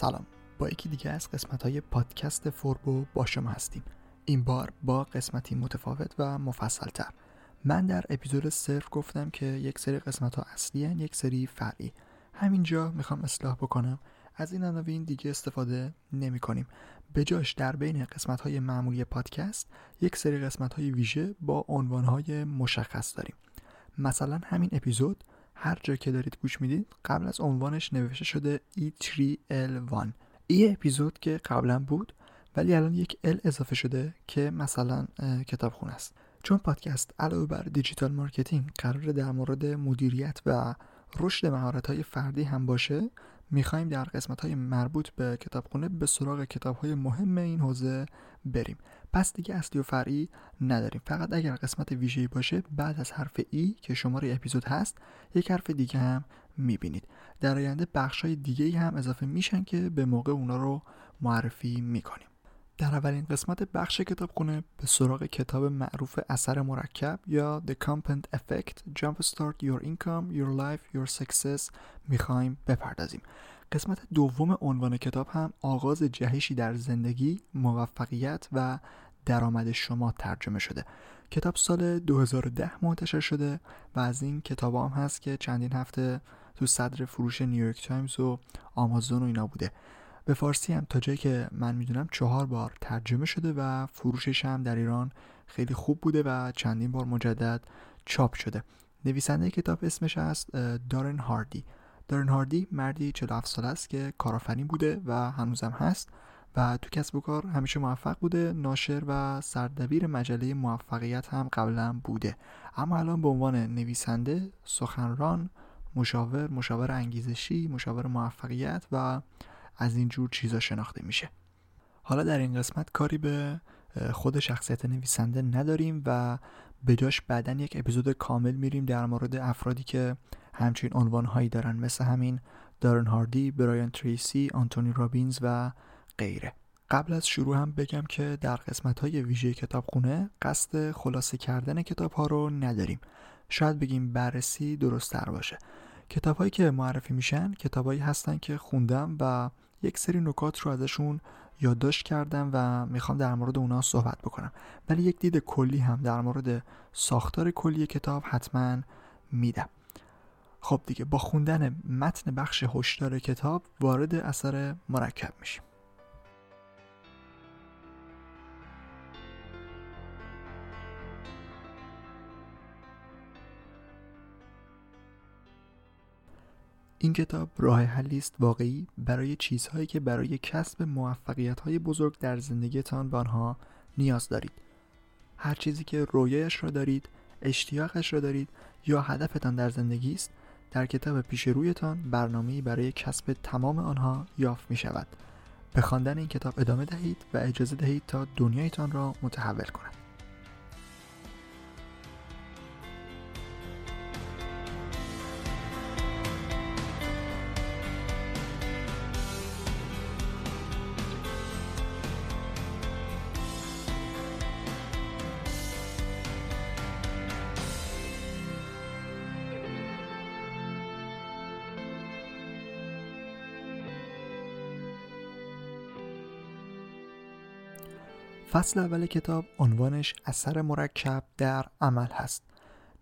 سلام. با یکی دیگه از قسمت های پادکست فوربو با شما هستیم. این بار با قسمتی متفاوت و مفصل تر من در اپیزود صرف گفتم که یک سری قسمت ها اصلی هن، یک سری فرعی. همینجا می‌خوام اصلاح بکنم. از این عناوین دیگه استفاده نمی کنیم به جاش در بین قسمت های معمولی پادکست یک سری قسمت های ویژه با عنوان های مشخص داریم. مثلا همین اپیزود هر جا که دارید گوش می‌دید قبل از عنوانش نوشته شده E3L1 E اپیزود که قبلا بود ولی الان یک L اضافه شده که مثلا کتابخونه است. چون پادکست علاوه بر digital marketing قراره در مورد مدیریت و رشد مهارت های فردی هم باشه می‌خوایم در قسمت های مربوط به کتابخونه به سراغ کتاب های مهم این حوزه بریم. پس دیگه اصلی و فرعی نداریم. فقط اگر قسمت ویژه‌ای باشه بعد از حرف E که شماره اپیزود هست یک حرف دیگه هم می‌بینید. در آینده بخش های دیگه هم اضافه میشن که به موقع اونا رو معرفی می‌کنیم. در اولین قسمت بخش کتابخونه به سراغ کتاب معروف اثر مرکب یا The Compound Effect Jumpstart Your Income, Your Life, Your Success می‌خوایم بپردازیم. قسمت دوم عنوان کتاب هم آغاز جهشی در زندگی، موفقیت و درآمد شما ترجمه شده. کتاب سال 2010 منتشر شده و از این کتاب هم هست که چندین هفته تو صدر فروش نیویورک تایمز و آمازون و اینا بوده. به فارسی هم تا جایی که من می‌دونم چهار بار ترجمه شده و فروشش هم در ایران خیلی خوب بوده و چندین بار مجدد چاپ شده. نویسنده کتاب اسمش است دارن هاردی. دارن هاردی مردی 47 ساله است که کارآفرین بوده و هنوزم هست و تو کسب و کار همیشه موفق بوده ناشر و سردبیر مجله موفقیت هم قبلا بوده. اما الان به عنوان نویسنده سخنران مشاور مشاور انگیزشی مشاور موفقیت و از این جور چیزا شناخته میشه. حالا در این قسمت کاری به خود شخصیت نویسنده نداریم و به جاش بعدا یک اپیزود کامل میریم در مورد افرادی که همچین عنوانهایی دارن مثل همین دارن هاردی، برایان تریسی، آنتونی رابینز و غیره. قبل از شروع هم بگم که در قسمت های ویژه کتابخونه قصد خلاصه کردن کتاب ها رو نداریم. شاید بگیم بررسی درست تر باشه. کتابهایی که معرفی میشن کتابهایی هستن که خوندم و یک سری نکات رو ازشون یادداشت کردم و می‌خوام در مورد اونا صحبت بکنم. ولی یک دید کلی هم در مورد ساختار کلی کتاب حتما میدم. خب دیگه با خوندن متن بخش هشدار کتاب وارد اثر مرکب میشیم. این کتاب راه حلی است واقعی برای چیزهایی که برای کسب موفقیت بزرگ در زندگیتان به آنها نیاز دارید. هر چیزی که رویایش را دارید اشتیاقش را دارید یا هدفتان در زندگی است در کتاب پیش رویتان برنامه‌ای برای کسب تمام آنها یافت می شود به خواندن این کتاب ادامه دهید و اجازه دهید تا دنیایتان را متحول کند فصل اول کتاب عنوانش اثر مرکب در عمل هست.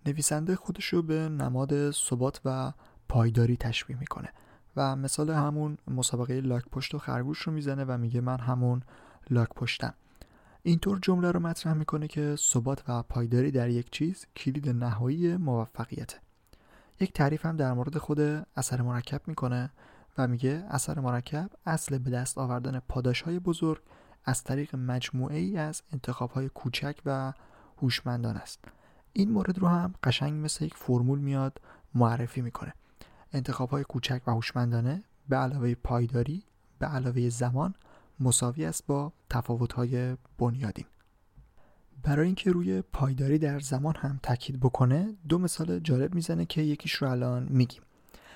نویسنده خودش رو به نماد ثبات و پایداری تشبیه می‌کنه و مثال همون مسابقه لاک پشت و خرگوش رو می‌زنه و میگه من همون لاک پشتم اینطور جمله رو مطرح می‌کنه که ثبات و پایداری در یک چیز کلید نهایی موفقیته. یک تعریف هم در مورد خود اثر مرکب می‌کنه و میگه اثر مرکب اصل به دست آوردن پاداش های بزرگ از طریق مجموعه ای از انتخاب های کوچک و هوشمندان است. این مورد رو هم قشنگ مثل یک فرمول میاد معرفی می‌کنه. انتخاب های کوچک و هوشمندانه به علاوه پایداری به علاوه زمان مساوی است با تفاوت های بنیادین برای اینکه روی پایداری در زمان هم تاکید بکنه دو مثال جالب می‌زنه که یکیش رو الان میگیم.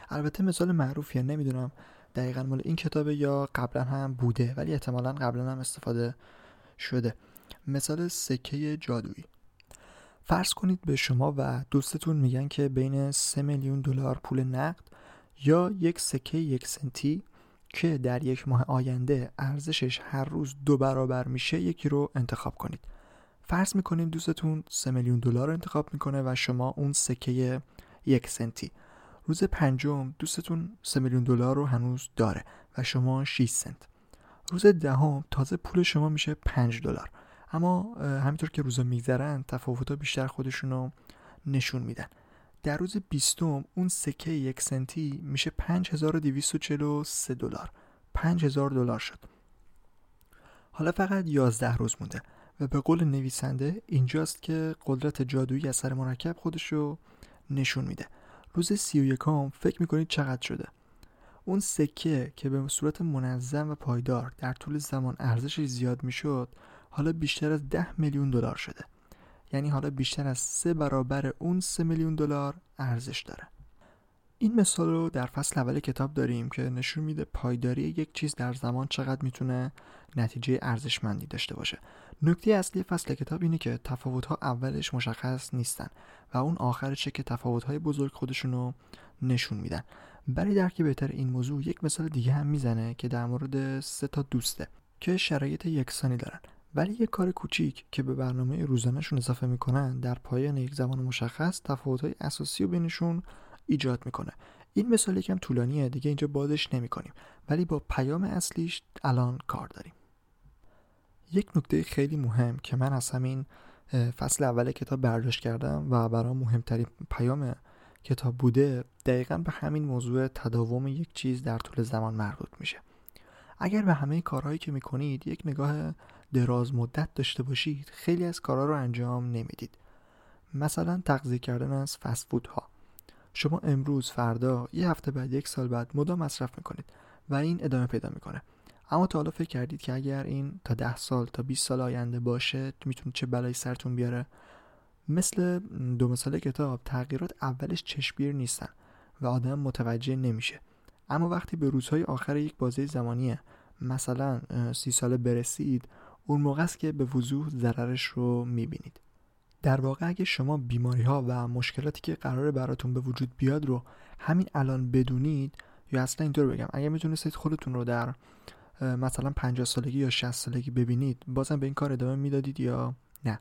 البته مثال معروفیه نمی‌دونم دقیقا مال این کتابه یا قبلا هم بوده ولی احتمالا قبلا هم استفاده شده. مثال سکه جادویی. فرض کنید به شما و دوستتون میگن که بین 3 میلیون دلار پول نقد یا یک سکه یک سنتی که در یک ماه آینده ارزشش هر روز دو برابر میشه یکی رو انتخاب کنید. فرض می‌کنیم دوستتون 3 میلیون دلار رو انتخاب می‌کنه و شما اون سکه یک سنتی. روز پنجم دوستتون 3 میلیون دلار رو هنوز داره و شما 6 سنت. روز دهم تازه پول شما میشه 5 دلار. اما همینطور که روزا میگذرن تفاوت‌ها بیشتر خودشون رو نشون میدن. در روز بیستم اون سکه یک سنتی میشه 5243 دلار. 5000 دلار شد. حالا فقط 11 روز مونده و به قول نویسنده اینجاست که قدرت جادویی اثر مرکب خودش رو نشون میده. روز سی و یکم فکر می‌کنید چقدر شده؟ اون سکه که به صورت منظم و پایدار در طول زمان ارزشش زیاد می‌شد حالا بیشتر از ده میلیون دلار شده. یعنی حالا بیشتر از سه برابر اون سه میلیون دلار ارزش داره. این مثال رو در فصل اول کتاب داریم که نشون میده پایداری یک چیز در زمان چقدر می‌تونه نتیجه ارزشمندی داشته باشه. نکته اصلی فصل کتاب اینه که تفاوت‌ها اولش مشخص نیستن و اون آخرشه که تفاوت‌های بزرگ خودشون رو نشون میدن. برای درک بهتر این موضوع یک مثال دیگه هم می‌زنه که در مورد سه تا دوسته که شرایط یکسانی دارن. ولی یک کار کوچیک که به برنامه روزانهشون اضافه می‌کنن در پایان یک زمان مشخص تفاوت‌های اساسی رو بینشون ایجاد می‌کنه. این مثال یکم طولانیه دیگه اینجا بازش نمی‌کنیم. ولی با پیام اصلیش الان کار داریم. یک نکته خیلی مهم که من از همین فصل اول کتاب برداشت کردم و برام مهمترین پیام کتاب بوده دقیقا به همین موضوع تداوم یک چیز در طول زمان مربوط میشه. اگر به همه کارهایی که می‌کنید یک نگاه دراز مدت داشته باشید خیلی از کارها رو انجام نمی‌دید. مثلا تغذیه کردن از فست ها شما امروز فردا یه هفته بعد یک سال بعد مدام مصرف می‌کنید و این ادامه پیدا می‌کنه. اما تا حالا فکر کردید که اگر این تا ده سال تا 20 سال آینده باشه می‌تونه چه بلایی سرتون بیاره؟ مثل دو مثال کتاب تغییرات اولش چشمگیر نیستن و آدم متوجه نمیشه. اما وقتی به روزهای آخر یک بازه زمانیه مثلا سی ساله برسید اون موقع است که به وضوح ضررش رو می‌بینید. در واقع اگه شما بیماری ها و مشکلاتی که قراره براتون به وجود بیاد رو همین الان بدونید یا اصلا اینطور بگم اگه می‌تونستید خودتون رو در مثلا 50 سالگی یا 60 سالگی ببینید بازم به این کار ادامه می‌دادید یا نه.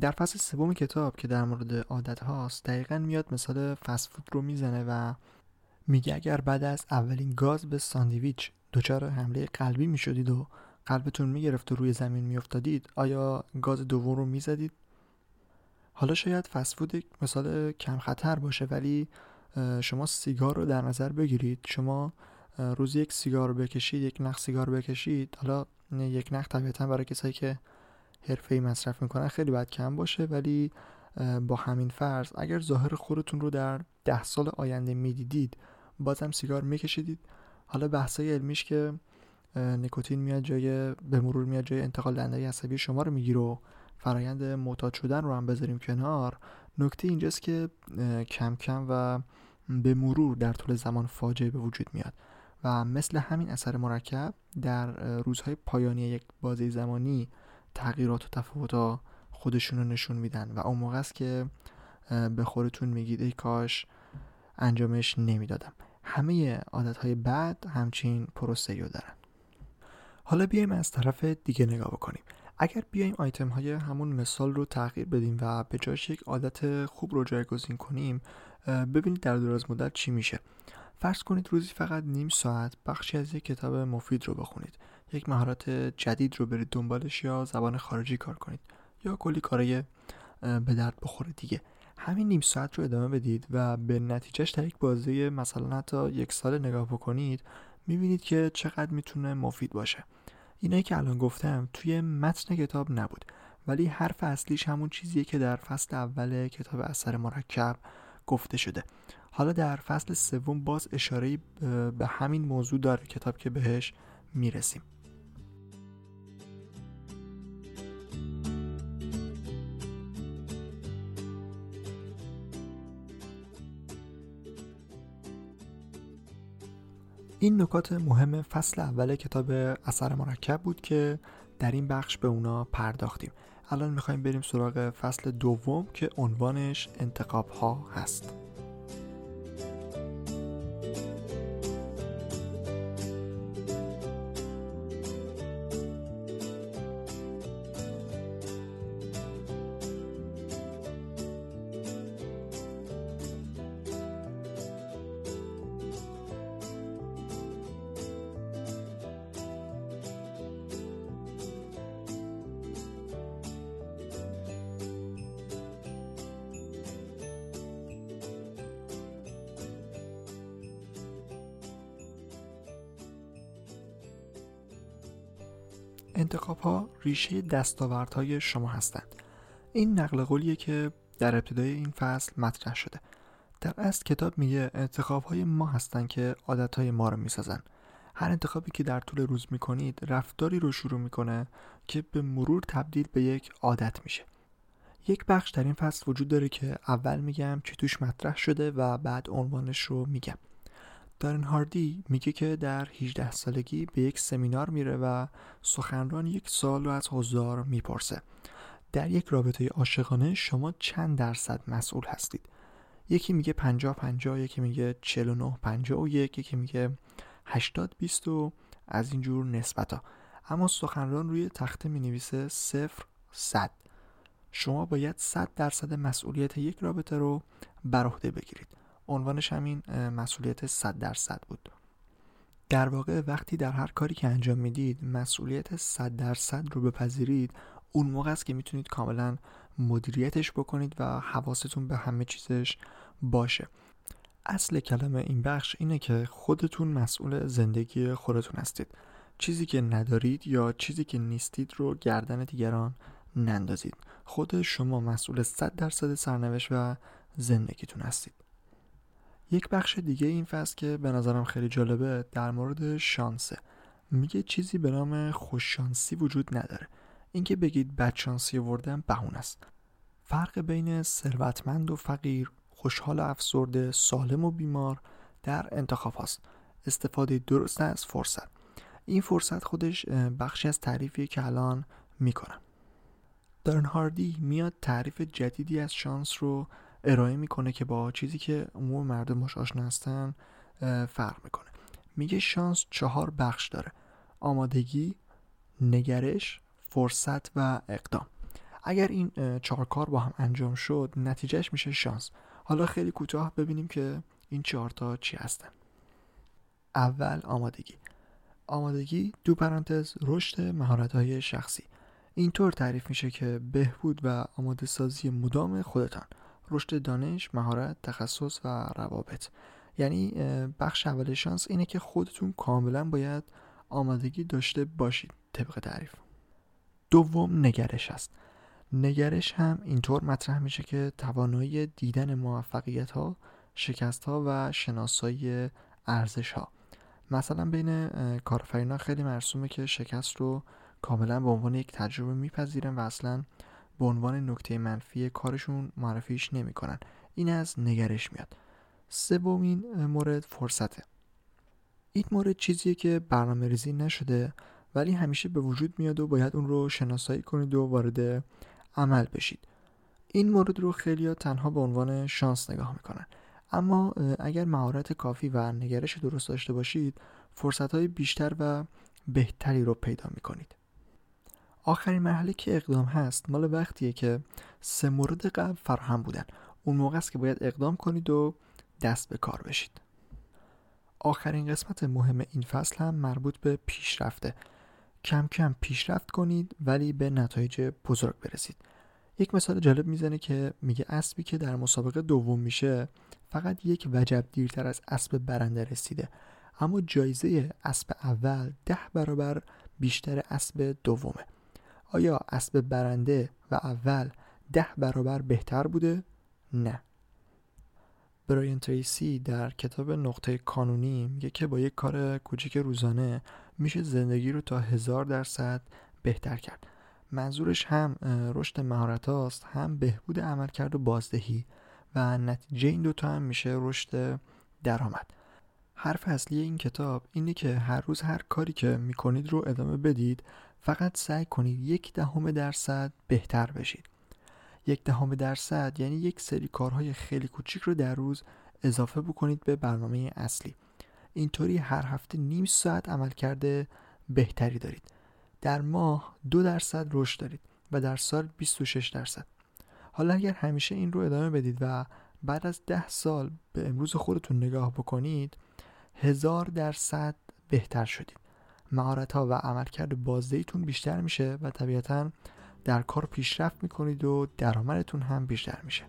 در فصل سوم کتاب که در مورد عادت هاست دقیقا میاد مثال فست فود رو می‌زنه و میگه اگر بعد از اولین گاز به ساندویچ دچار حمله قلبی می‌شدید و قلبتون می‌گرفت و روی زمین میافتادید آیا گاز دوم رو می‌زدید؟ حالا شاید فسفود مثال کم خطر باشه ولی شما سیگار رو در نظر بگیرید. شما روز یک سیگار بکشید یک نخ سیگار بکشید. حالا یک نخ طبیعتا برای کسایی که حرفه مصرف می‌کنن خیلی باید کم باشه ولی با همین فرض اگر ظاهر خودتون رو در ده سال آینده می‌دیدید بازم سیگار میکشیدید. حالا بحثای علمیش که نیکوتین میاد جای به مرور میاد جای انتقال دنده عصبی شما رو می‌گیره فرایند معتاد شدن رو هم بذاریم کنار. نکته اینجاست که کم کم و به مرور در طول زمان فاجعه به وجود میاد و مثل همین اثر مرکب در روزهای پایانی یک بازه زمانی تغییرات و تفاوت خودشون رو نشون میدن و اون موقع است که به خودتون میگید ای کاش انجامش نمی‌دادم. همه عادت های بد همچین پروسه رو دارن. حالا بیایم از طرف دیگه نگاه بکنیم. اگر بیایم آیتم های همون مثال رو تغییر بدیم و به جاش یک عادت خوب رو جایگزین کنیم ببینید در دراز مدت چی میشه. فرض کنید روزی فقط نیم ساعت بخشی از یک کتاب مفید رو بخونید. یک مهارت جدید رو برید دنبالش یا زبان خارجی کار کنید یا کلی کارای به درد بخوره دیگه. همین نیم ساعت رو ادامه بدید و به نتیجهش در یک بازی مثلا حتی یک سال نگاه بکنید می‌بینید که چقدر می‌تونه مفید باشه. اینایی که الان گفتم توی متن کتاب نبود. ولی حرف اصلیش همون چیزیه که در فصل اول کتاب اثر مرکب گفته شده. حالا در فصل سوم باز اشاره به همین موضوع داره کتاب که بهش می‌رسیم. این نکات مهم فصل اول کتاب اثر مرکب بود که در این بخش به اونا پرداختیم. الان می‌خوایم بریم سراغ فصل دوم که عنوانش انتقاب ها هست. انتخاب ها ریشه دستاوردهای شما هستند. این نقل قولیه که در ابتدای این فصل مطرح شده. در اصل کتاب میگه انتخاب های ما هستن که عادت های ما رو می‌سازن. هر انتخابی که در طول روز می‌کنید رفتاری رو شروع می‌کنه که به مرور تبدیل به یک عادت میشه. یک بخش در این فصل وجود داره که اول میگم چی توش مطرح شده و بعد عنوانش رو میگم. دارن هاردی میگه که در 18 سالگی به یک سمینار میره و سخنران یک سال رو از حضار می‌پرسه. در یک رابطه عاشقانه شما چند درصد مسئول هستید؟ یکی میگه 50 50 یکی میگه 49 51 یکی میگه 80 20 و از اینجور نسبت ها اما سخنران روی تخته می نویسه 0 100 شما باید 100 درصد مسئولیت یک رابطه رو بر عهده بگیرید. عنوانش همین مسئولیت 100 درصد بود. در واقع وقتی در هر کاری که انجام می‌دید مسئولیت 100 درصد رو بپذیرید اون موقع است که می‌تونید کاملا مدیریتش بکنید و حواستون به همه چیزش باشه. اصل کلمه این بخش اینه که خودتون مسئول زندگی خودتون هستید. چیزی که ندارید یا چیزی که نیستید رو گردن دیگران نندازید. خود شما مسئول 100 درصد سرنوشت و زندگیتون هستید. یک بخش دیگه این فصل که به نظرم خیلی جالبه در مورد شانسه. میگه چیزی به نام خوششانسی وجود نداره. اینکه بگید بدشانسی وردن بهون است. فرق بین ثروتمند و فقیر خوشحال و افسرده سالم و بیمار در انتخاب هاست. استفاده درست از فرصت. این فرصت خودش بخشی از تعریفی که الان می‌کنم. دارن هاردی میاد تعریف جدیدی از شانس رو ارائه می‌کنه که با چیزی که عموم مردم باش آشنا هستن فرق می‌کنه. میگه شانس چهار بخش داره. آمادگی نگرش فرصت و اقدام. اگر این چهار کار با هم انجام شد نتیجهش میشه شانس. حالا خیلی کوتاه ببینیم که این چهار تا چی هستن. اول آمادگی. آمادگی دو پرانتز رشد مهارت های شخصی. اینطور تعریف میشه که بهبود و آماده سازی مدام خودتان. رشد دانش، مهارت، تخصص و روابط. یعنی بخش اول شانس اینه که خودتون کاملا باید آمادگی داشته باشید طبق تعریف. دوم نگرش است. نگرش هم اینطور مطرح میشه که توانایی دیدن موفقیت ها شکست ها و شناسایی ارزش ها مثلا بین کارفرینا خیلی مرسومه که شکست رو کاملا به عنوان یک تجربه میپذیرن و اصلا به عنوان نکته منفی کارشون معرفیش نمی‌کنن. این از نگرش میاد. سومین مورد فرصته. این مورد چیزیه که برنامه ریزی نشده ولی همیشه به وجود میاد و باید اون رو شناسایی کنید و وارد عمل بشید. این مورد رو خیلی تنها به عنوان شانس نگاه می‌کنن. اما اگر مهارت کافی و نگرش درست داشته باشید فرصت های بیشتر و بهتری رو پیدا می‌کنید. آخرین مرحله که اقدام هست مال وقتیه که سه مورد قبل فراهم بودن. اون موقع است که باید اقدام کنید و دست به کار بشید. آخرین قسمت مهم این فصل هم مربوط به پیشرفته. کم کم پیشرفت کنید ولی به نتایج بزرگ برسید. یک مثال جالب می‌زنه که میگه اسبی که در مسابقه دوم میشه فقط یک وجب دیرتر از اسب برنده رسیده. اما جایزه اسب اول ده برابر بیشتر اسب دومه. آیا اسب برنده و اول ده برابر بهتر بوده؟ نه. براین تریسی در کتاب نقطه کانونی میگه که با یک کار کوچیک روزانه میشه زندگی رو تا هزار درصد بهتر کرد. منظورش هم رشد مهارت هاست هم بهبود عملکرد و بازدهی و نتیجه این دوتا هم میشه رشد درآمد. حرف اصلی این کتاب اینه که هر روز هر کاری که می‌کنید رو ادامه بدید فقط سعی کنید یک دهم درصد بهتر بشید. یک دهم درصد یعنی یک سری کارهای خیلی کوچیک رو در روز اضافه بکنید به برنامه اصلی. اینطوری هر هفته نیم ساعت عمل کرده بهتری دارید. در ماه دو درصد رشد دارید و در سال 26 درصد. حالا اگر همیشه این رو ادامه بدید و بعد از ده سال به امروز خودتون نگاه بکنید هزار درصد بهتر شدید. مهارت ها و عملکرد بازدهیتون بیشتر میشه و طبیعتا در کار پیشرفت می‌کنید و درآمدتون هم بیشتر میشه.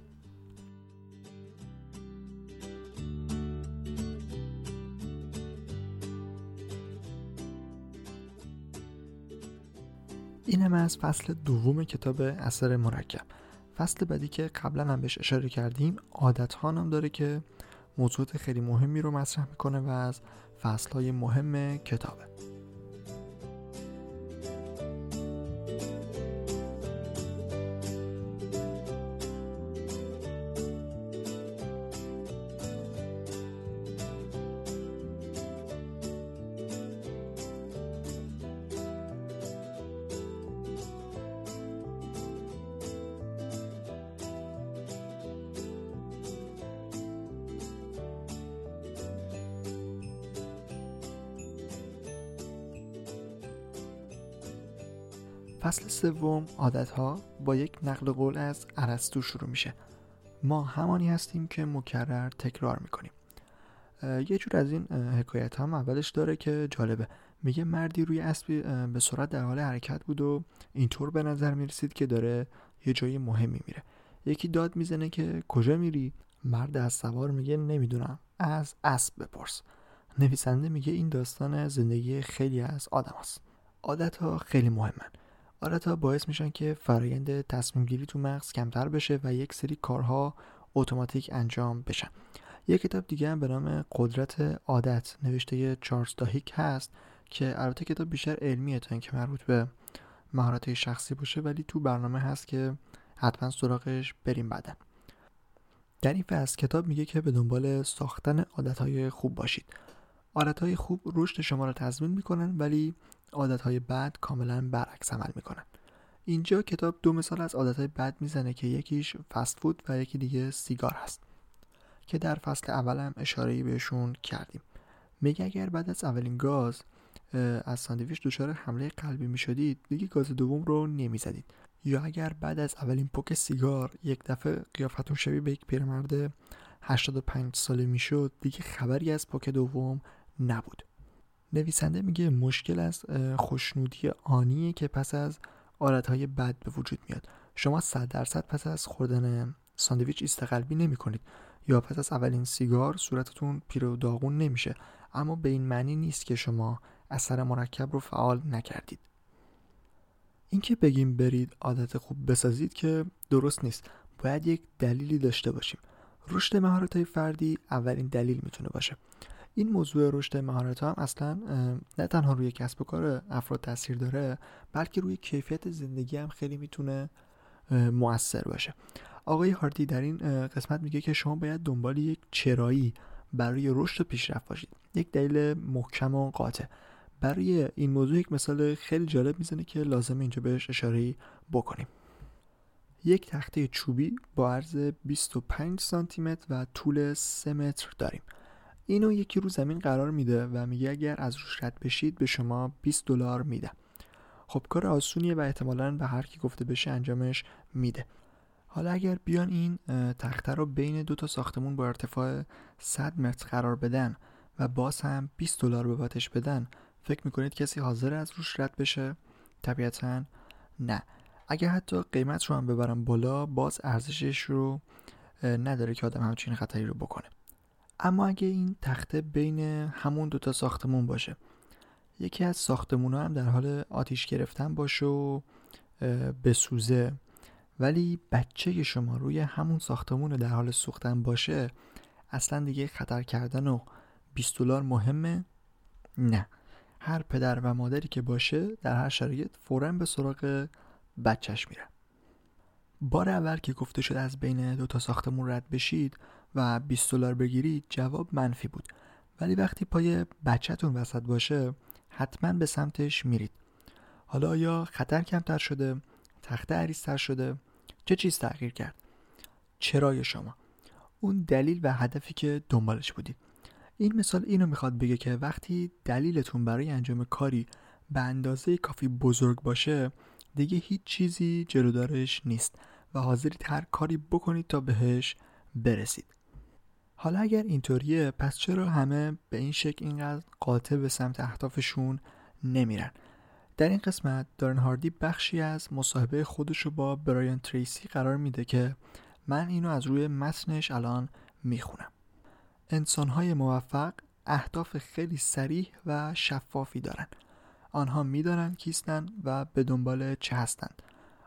این هم از فصل دوم کتاب اثر مرکب. فصل بعدی که قبلا هم بهش اشاره کردیم عادت هم داره که موضوعات خیلی مهمی رو مطرح می‌کنه و از فصل های مهم کتابه. سوم عادت ها با یک نقل قول از ارسطو شروع میشه. ما همانی هستیم که مکرر تکرار می‌کنیم. یه جور از این حکایت هم اولش داره که جالبه. میگه مردی روی اسبی به سرعت در حال حرکت بود و اینطور به نظر می‌رسید که داره یه جای مهمی میره. یکی داد می‌زنه که کجا میری؟ مرد از سوار میگه نمی‌دونم. از اسب بپرس. نویسنده میگه این داستان زندگی خیلی از آدم هست. عادت ها خیلی مهمن. ها باعث میشن که فرایند تصمیم گیری تو مغز کمتر بشه و یک سری کارها اتوماتیک انجام بشن. یه کتاب دیگه هم به نام قدرت عادت نوشته چارلز داهیک هست که البته کتاب بیشتر علمیه تا اینکه مربوط به مهارت شخصی باشه ولی تو برنامه هست که حتما سراغش بریم بعدن در این فصل کتاب میگه که به دنبال ساختن عادتهای خوب باشید. عادتهای خوب رشد شما رو تضمین می‌کنن ولی عادتهای بد کاملا برعکس عمل می‌کنن. اینجا کتاب دو مثال از عادتهای بد می‌زنه که یکیش فست فود و یکی دیگه سیگار هست. که در فصل اول هم اشاره بهشون کردیم. میگه اگر بعد از اولین گاز از ساندویچ دچار حمله قلبی می‌شدید دیگه گاز دوم رو نمی‌زدید. یا اگر بعد از اولین پک سیگار یک دفعه قیافتون شبیه به یک پیرمرد 85 ساله می‌شد دیگه خبری از پک دوم نبود. نویسنده میگه مشکل از خوشنودی آنیه که پس از های بد به وجود میاد. شما صد درصد پس از خوردن ساندویچ ایست نمی کنید یا پس از اولین سیگار صورتتون پیر و داغون نمیشه. اما به این معنی نیست که شما اثر مرکب رو فعال نکردید. اینکه بگیم برید عادت خوب بسازید که درست نیست. باید یک دلیلی داشته باشیم. رشد مهارت های فردی اولین دلیل می‌تونه باشه. این موضوع رشد مهارت هم اصلا نه تنها روی کسب و کار افراد تاثیر داره بلکه روی کیفیت زندگی هم خیلی می‌تونه موثر باشه. آقای هاردی در این قسمت میگه که شما باید دنبال یک چرایی برای رشد و پیشرفت باشید. یک دلیل محکم و قاطع. برای این موضوع یک مثال خیلی جالب می‌زنه که لازم اینجا بهش اشاره بکنیم. یک تخته چوبی با عرض 25 سانتی متر و طول 3 متر داریم. اینو یکی رو زمین قرار میده و میگه اگر از روش رد بشید به شما 20 دلار میده خب کار آسونیه و احتمالا به هر کی گفته بشه انجامش میده. حالا اگر بیان این تخته رو بین دو تا ساختمون با ارتفاع 100 متر قرار بدن و باز هم 20 دلار به باتش بدن فکر می‌کنید کسی حاضر از روش رد بشه؟ طبیعتا نه. اگر حتی قیمت رو هم ببرم بالا باز ارزشش رو نداره که آدم همچین خطری رو بکنه. اما اگه این تخته بین همون دوتا ساختمون باشه یکی از ساختمون هم در حال آتیش گرفتن باشه و بسوزه. ولی بچه شما روی همون ساختمون در حال سوختن باشه اصلا دیگه خطر کردن و 20 دلار مهمه؟ نه. هر پدر و مادری که باشه در هر شرایط فورا به سراغ بچهش میره. بار اول که گفته شد از بین دو تا ساختمون رد بشید و 20 دلار بگیرید جواب منفی بود. ولی وقتی پای بچهتون وسط باشه حتما به سمتش میرید. حالا یا خطر کمتر شده؟ تخته عریضتر شده؟ چه چیز تغییر کرد؟ چرای شما. اون دلیل و هدفی که دنبالش بودید. این مثال اینو می‌خواد بگه که وقتی دلیلتون برای انجام کاری به اندازه کافی بزرگ باشه دیگه هیچ چیزی جلودارش نیست و حاضرید هر کاری بکنید تا بهش برسید. حالا اگر اینطوریه پس چرا همه به این شکل اینقدر قاطع به سمت اهدافشون نمیرن؟ در این قسمت دارن هاردی بخشی از مصاحبه خودش رو با برایان تریسی قرار میده که من اینو از روی متنش الان می‌خونم. انسانهای موفق اهداف خیلی سریح و شفافی دارن. آنها می‌دانند کیستند و به دنبال چه هستند.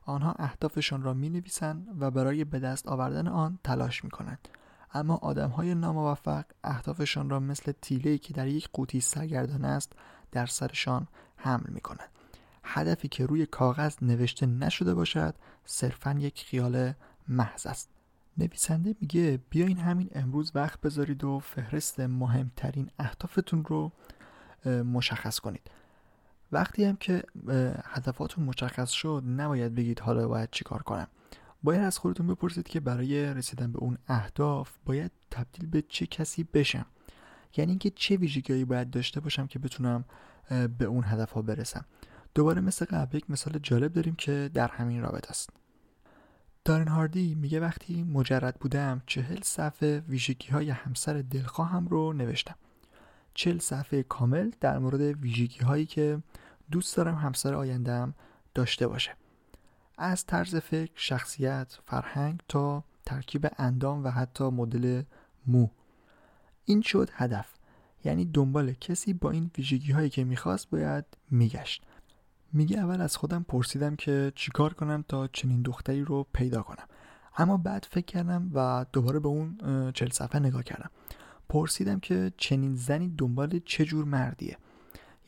آنها اهدافشان را می نویسند و برای به دست آوردن آن تلاش می کنند اما آدم های ناموفق اهدافشان را مثل تیله که در یک قوطی سرگردان است در سرشان حمل می کنند هدفی که روی کاغذ نوشته نشده باشد صرفا یک خیال محض است. نویسنده میگه بیاین همین امروز وقت بذارید و فهرست مهمترین اهدافتون رو مشخص کنید. وقتی هم که هدفاتون مشخص شد نباید بگید حالا باید چیکار کنم. باید از خودتون بپرسید که برای رسیدن به اون اهداف باید تبدیل به چه کسی بشم؟ یعنی اینکه چه ویژگیهایی باید داشته باشم که بتونم به اون هدف ها برسم؟ دوباره مثل قبل یک مثال جالب داریم که در همین رابطه است. دارن هاردی میگه وقتی مجرد بودم چهل صفحه ویژگی های همسر دلخواهم رو نوشتم. چهل صفحه کامل در مورد ویژگی هایی که دوست دارم همسر آیندهم داشته باشه. از طرز فکر، شخصیت، فرهنگ تا ترکیب اندام و حتی مدل مو. این شد هدف. یعنی دنبال کسی با این ویژگی هایی که می‌خواست باید میگشت. میگه اول از خودم پرسیدم که چیکار کنم تا چنین دختری رو پیدا کنم. اما بعد فکر کردم و دوباره به اون چل صفحه نگاه کردم. پرسیدم که چنین زنی دنبال چه جور مردیه؟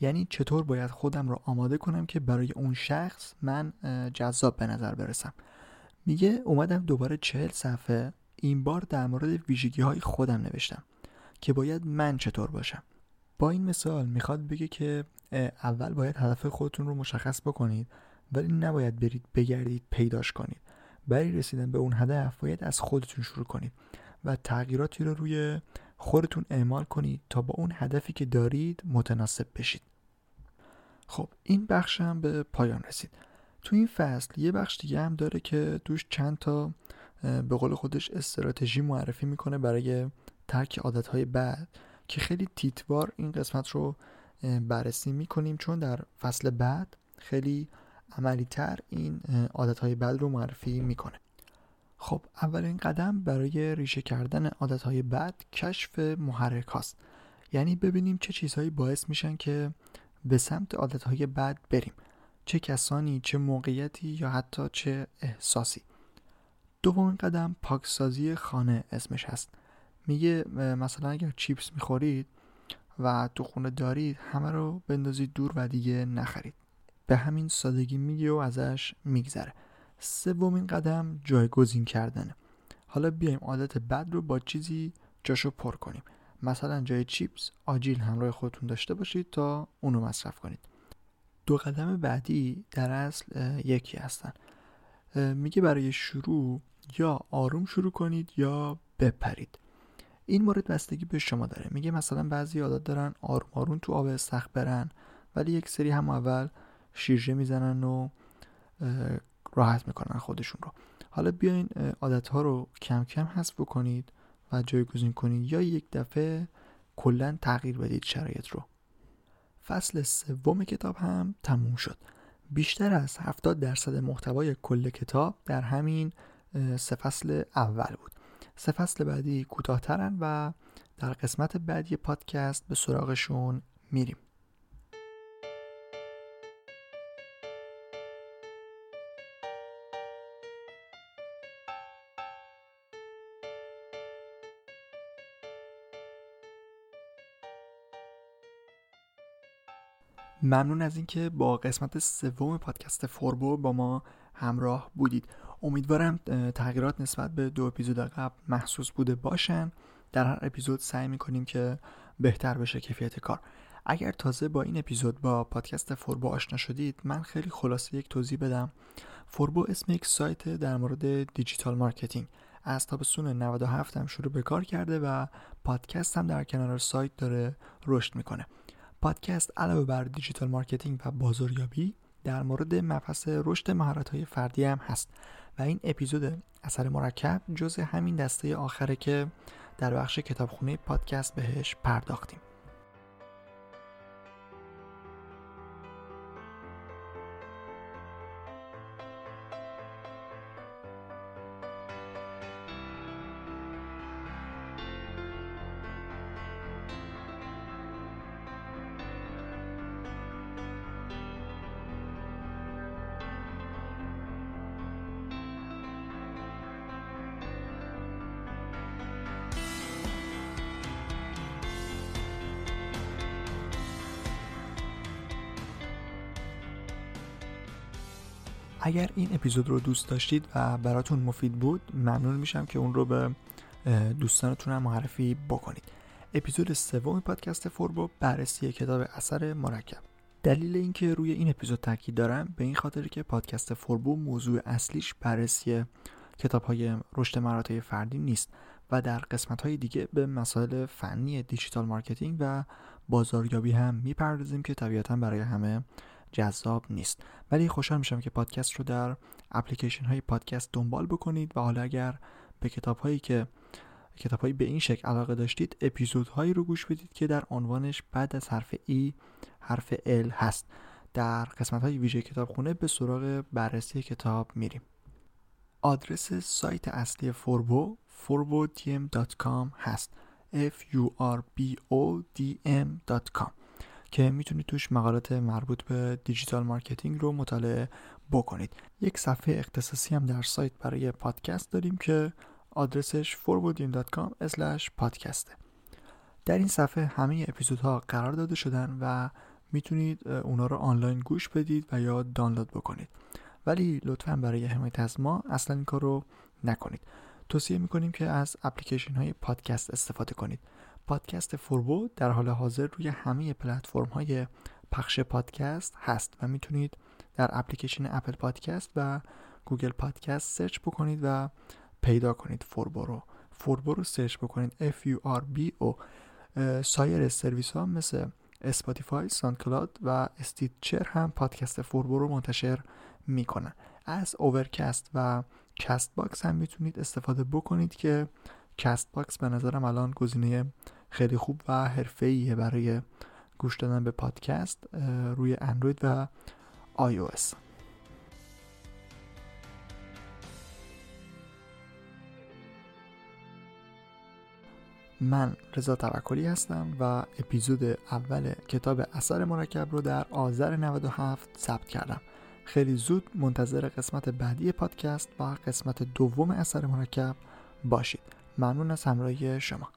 یعنی چطور باید خودم رو آماده کنم که برای اون شخص من جذاب به نظر برسم؟ میگه اومدم دوباره چهل صفحه این بار در مورد ویژگی های خودم نوشتم که باید من چطور باشم. با این مثال می‌خواد بگه که اول باید هدف خودتون رو مشخص بکنید ولی نباید برید بگردید پیداش کنید. برای رسیدن به اون هدف باید از خودتون شروع کنید و تغییراتی رو روی خودتون اعمال کنید تا با اون هدفی که دارید متناسب بشید. خب این بخش هم به پایان رسید. تو این فصل یه بخش دیگه هم داره که دوش چند تا به قول خودش استراتژی معرفی می‌کنه برای ترک عادتهای بد که خیلی تیتوار این قسمت رو بررسی می‌کنیم. چون در فصل بعد خیلی عملی تر این عادتهای بد رو معرفی می‌کنه. خب اولین قدم برای ریشه کردن عادتهای بد کشف محرک هاست. یعنی ببینیم چه چیزهایی باعث میشن که به سمت عادتهای بد بریم. چه کسانی چه موقعیتی یا حتی چه احساسی. دومین قدم پاکسازی خانه اسمش هست. میگه مثلا اگر چیپس می‌خورید و تو خونه دارید همه رو بندازید دور و دیگه نخرید. به همین سادگی میگه و ازش میگذره. سومین قدم جایگزین کردنه. حالا بیایم عادت بد رو با چیزی جاشو پر کنیم. مثلا جای چیپس آجیل همراه خودتون داشته باشید تا اونو مصرف کنید. دو قدم بعدی در اصل یکی هستن. میگه برای شروع یا آروم شروع کنید یا بپرید. این مورد بستگی به شما داره. میگه مثلا بعضی عادت دارن آروم آروم تو آب استخ برن ولی یک سری هم اول شیرجه می‌زنن و راحت می‌کنن خودشون رو. حالا بیاین عادت ها رو کم کم حذف بکنید و جایگزین کنید یا یک دفعه کلا تغییر بدید شرایط رو. فصل سوم کتاب هم تموم شد. بیشتر از 70 درصد محتوای کل کتاب در همین سه فصل اول بود. سه فصل بعدی کوتاهترن و در قسمت بعدی پادکست به سراغشون میریم. ممنون از اینکه با قسمت سوم پادکست فوربو با ما همراه بودید. امیدوارم تغییرات نسبت به دو اپیزود قبل محسوس بوده باشن. در هر اپیزود سعی می‌کنیم که بهتر بشه کیفیت کار. اگر تازه با این اپیزود با پادکست فوربو آشنا شدید من خیلی خلاصه یک توضیح بدم. فوربو اسم یک سایت در مورد digital marketing. از تابستون 97 هم شروع به کار کرده و پادکست هم در کنار سایت داره رشد می‌کنه. پادکست علاوه بر digital marketing و بازاریابی در مورد مبحث رشد مهارت‌های فردی هم هست. و این اپیزود اثر مرکب جز همین دسته آخره که در بخش کتابخونه پادکست بهش پرداختیم. اگر این اپیزود رو دوست داشتید و براتون مفید بود ممنون میشم که اون رو به دوستانتون هم معرفی بکنید. اپیزود سوم پادکست فوربو بررسی کتاب اثر مرکب. دلیل اینکه روی این اپیزود تاکید دارم به این خاطر که پادکست فوربو موضوع اصلیش بررسی کتاب های رشد مهارت‌های فردی نیست و در قسمت های دیگه به مسائل فنی digital marketing و بازاریابی هم می‌پردازیم که طبیعتا برای همه جذاب نیست. ولی خوشحال میشم که پادکست رو در اپلیکیشن های پادکست دنبال بکنید و حالا اگر به کتاب هایی که کتاب هایی به این شکل علاقه داشتید اپیزودهایی رو گوش بدید که در عنوانش بعد از حرف ای حرف ال هست. در قسمت های ویژه کتابخونه به سراغ بررسی کتاب میریم. آدرس سایت اصلی فوربو forbodm.com هست. F u r b o d m.com که می‌تونید توش مقالات مربوط به digital marketing رو مطالعه بکنید. یک صفحه اختصاصی هم در سایت برای پادکست داریم که آدرسش forwardin.com پادکسته در این صفحه همه اپیزودها قرار داده شدن و می‌تونید اونا رو آنلاین گوش بدید و یا دانلود بکنید. ولی لطفا برای حمایت از ما اصلا این کار رو نکنید. توصیه می‌کنیم که از اپلیکیشن های پادکست استفاده کنید. پادکست فوربو در حال حاضر روی همه پلتفرم های پخش پادکست هست و می‌تونید در اپلیکیشن Apple Podcast و Google Podcast search بکنید و پیدا کنید فوربو رو. فوربو رو search بکنید F U R B O. سایر سرویس ها مثل Spotify، Cloud و Stitcher هم پادکست فوربو رو منتشر می‌کنن. از Overcast و Castbox هم می‌تونید استفاده بکنید که Castbox به نظرم الان گزینه خیلی خوب و حرفه‌ایه برای گوش دادن به پادکست روی اندروید و iOS. من رضا توکلی هستم و اپیزود اول کتاب اثر مرکب رو در آذر 97 ثبت کردم. خیلی زود منتظر قسمت بعدی پادکست و قسمت دوم اثر مرکب باشید. ممنون از همراهی شما.